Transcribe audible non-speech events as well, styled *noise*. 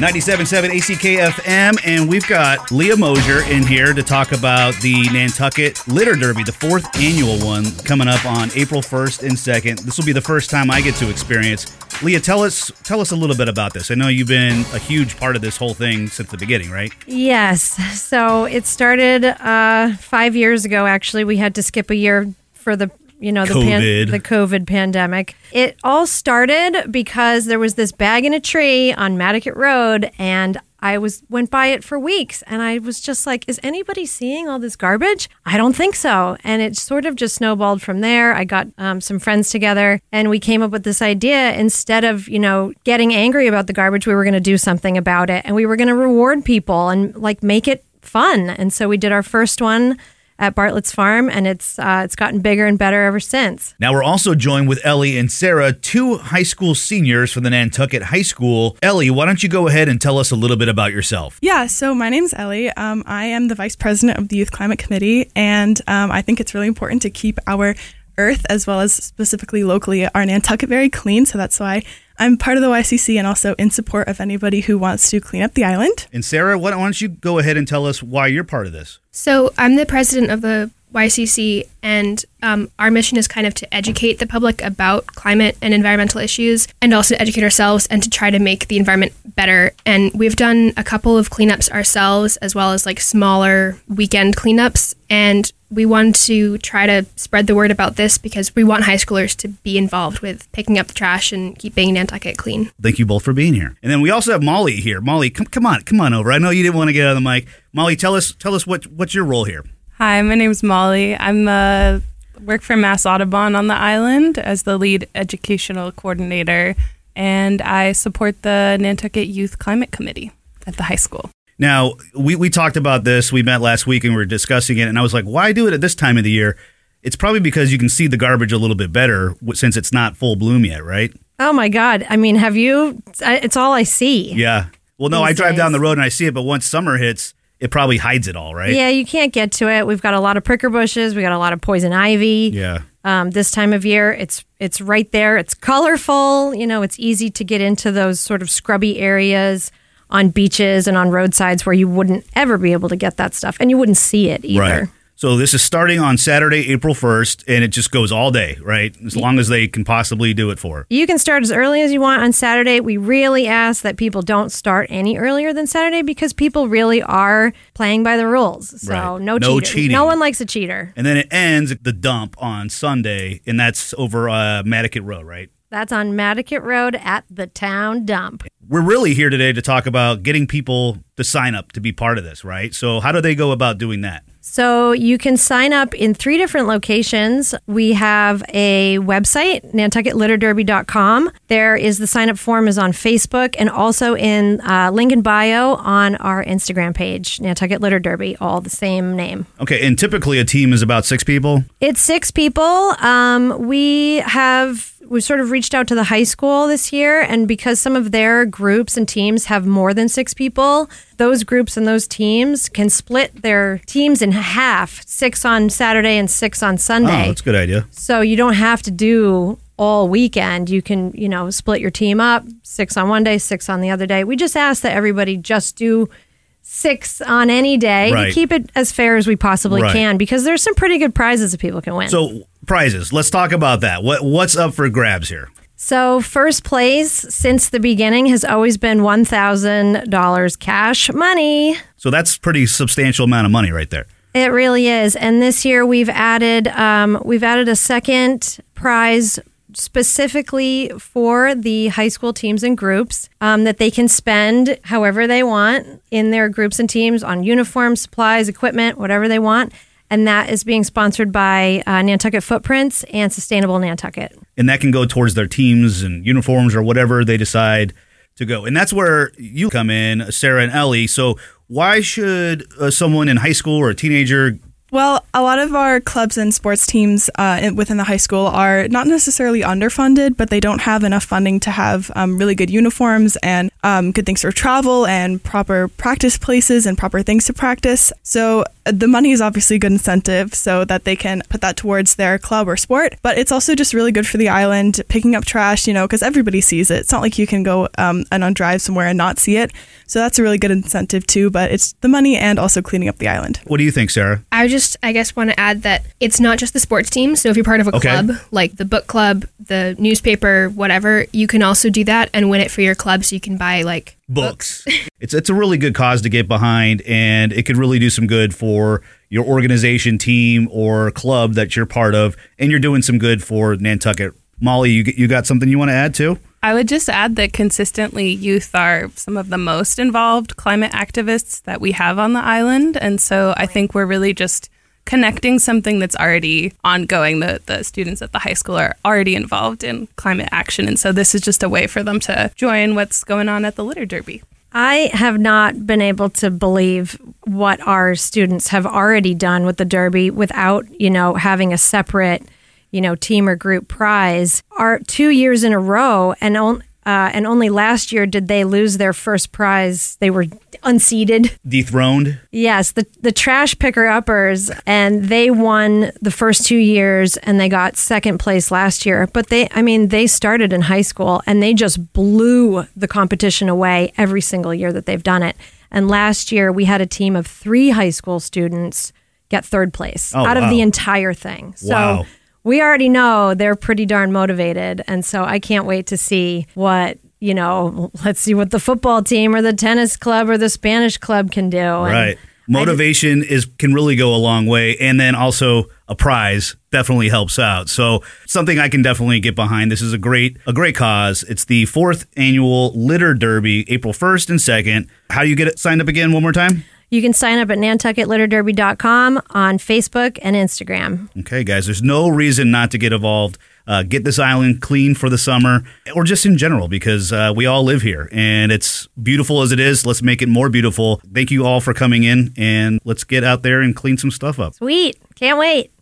97.7 ACKFM, and we've got Leah Mojer in here to talk about the Nantucket Litter Derby, the fourth annual one coming up on April 1st and 2nd. This will be the first time I get to experience. Leah, tell us tell us a little bit about this. I know you've been a huge part of this whole thing since the beginning, right? Yes. So it started uh, five years ago. Actually, we had to skip a year for the you know the COVID. the COVID pandemic. It all started because there was this bag in a tree on Madaket Road, and I was went by it for weeks, and I was just like, "Is anybody seeing all this garbage?" I don't think so, and it sort of just snowballed from there. I got um, some friends together, and we came up with this idea. Instead of you know getting angry about the garbage, we were going to do something about it, and we were going to reward people and like make it fun. And so we did our first one at Bartlett's Farm, and it's uh, it's gotten bigger and better ever since. Now we're also joined with Ellie and Sarah, two high school seniors from the Nantucket High School. Ellie, why don't you go ahead and tell us a little bit about yourself? Yeah, so my name's Ellie. Um, I am the vice president of the Youth Climate Committee, and um, I think it's really important to keep our earth, as well as specifically locally, our Nantucket very clean. So that's why I'm part of the YCC and also in support of anybody who wants to clean up the island. And Sarah, why don't you go ahead and tell us why you're part of this? So I'm the president of the YCC, and um, our mission is kind of to educate the public about climate and environmental issues, and also to educate ourselves and to try to make the environment better. And we've done a couple of cleanups ourselves, as well as like smaller weekend cleanups. And we want to try to spread the word about this because we want high schoolers to be involved with picking up the trash and keeping Nantucket clean. Thank you both for being here. And then we also have Molly here. Molly, come, come on, come on over. I know you didn't want to get out of the mic. Molly, tell us, tell us what what's your role here. Hi, my name is Molly. I'm the work for Mass Audubon on the island as the lead educational coordinator, and I support the Nantucket Youth Climate Committee at the high school. Now, we, we talked about this. We met last week and we were discussing it. And I was like, why do it at this time of the year? It's probably because you can see the garbage a little bit better since it's not full bloom yet, right? Oh my God! I mean, have you? It's all I see. Yeah. Well, no, I drive down the road and I see it, but once summer hits, it probably hides it all, right? Yeah, you can't get to it. We've got a lot of pricker bushes. We got a lot of poison ivy. Yeah. Um, this time of year, it's it's right there. It's colorful. You know, it's easy to get into those sort of scrubby areas on beaches and on roadsides where you wouldn't ever be able to get that stuff, and you wouldn't see it either. Right. So this is starting on Saturday, April 1st, and it just goes all day, right? As long as they can possibly do it for. You can start as early as you want on Saturday. We really ask that people don't start any earlier than Saturday because people really are playing by the rules. So Right. no, No cheating. No one likes a cheater. And then it ends at the dump on Sunday, and that's over uh, Madaket Road, right? That's on Madaket Road at the town dump. We're really here today to talk about getting people to sign up to be part of this, right? So how do they go about doing that? So you can sign up in three different locations. We have a website, nantucketlitterderby.com. There is the sign up form is on Facebook and also in uh, link in bio on our Instagram page, Nantucket Litter Derby, all the same name. Okay, and typically a team is about six people. It's six people. Um, we have we've sort of reached out to the high school this year, and because some of their groups and teams have more than six people, those groups and those teams can split their teams in half: six on Saturday and six on Oh, Sunday. that's a good idea. so you don't have to do all weekend. You can, you know, split your team up: six on one day, six on the other day. We just ask that everybody just do six on any day Right. to keep it as fair as we possibly Right. can because there's some pretty good prizes that people can win. So prizes. Let's talk about that. What what's up for grabs here? So, first place since the beginning has always been $1,000 cash money. So that's pretty substantial amount of money right there. It really is. And this year we've added um, we've added a second prize specifically for the high school teams and groups um, that they can spend however they want in their groups and teams on uniforms, supplies, equipment, whatever they want. And that is being sponsored by uh, Nantucket Footprints and Sustainable Nantucket. and that can go towards their teams and uniforms or whatever they decide to go. And that's where you come in, Sarah and Ellie. So why should uh, someone in high school or a teenager? Well, a lot of our clubs and sports teams uh, within the high school are not necessarily underfunded, but they don't have enough funding to have um, really good uniforms and um, good things for travel and proper practice places and proper things to practice. So the money is obviously a good incentive so that they can put that towards their club or sport. But it's also just really good for the island, picking up trash, you know, because everybody sees it. It's not like you can go um, and on drive somewhere and not see it. So that's a really good incentive too. But it's the money and also cleaning up the island. What do you think, Sarah? I just, I guess, want to add that it's not just the sports team. So if you're part of a Okay. club, like the book club, the newspaper, whatever, you can also do that and win it for your club. So you can buy like books. *laughs* it's it's a really good cause to get behind, and it could really do some good for your organization, team, or club that you're part of, and you're doing some good for Nantucket. Molly, you you got something you want to add to? I would just add that consistently youth are some of the most involved climate activists that we have on the island. And so I think we're really just connecting something that's already ongoing. The, the students at the high school are already involved in climate action. And so this is just a way for them to join what's going on at the Litter Derby. I have not been able to believe what our students have already done with the Derby without, you know, having a separate, you know, team or group prize. Are two years in a row, and on, uh, and only last year did they lose their first prize. They were unseated. Dethroned. Yes, the the trash picker uppers, and they won the first two years, and they got second place last year. But they, I mean, they started in high school, and they just blew the competition away every single year that they've done it. And last year, we had a team of three high school students get third place Oh, out of the entire thing. So. Wow. We already know they're pretty darn motivated. And so I can't wait to see what, you know, let's see what the football team or the tennis club or the Spanish club can do. And Right. Motivation is can really go a long way, and then also a prize definitely helps out. So something I can definitely get behind. This is a great a great cause. It's the fourth annual Litter Derby, April first and second. How do you get it signed up again? One more time. You can sign up at nantucketlitterderby.com on Facebook and Instagram. Okay, guys, there's no reason not to get involved. Uh, get this island clean for the summer or just in general because uh, we all live here and it's beautiful as it is. Let's make it more beautiful. Thank you all for coming in and let's get out there and clean some stuff up. Sweet. Can't wait.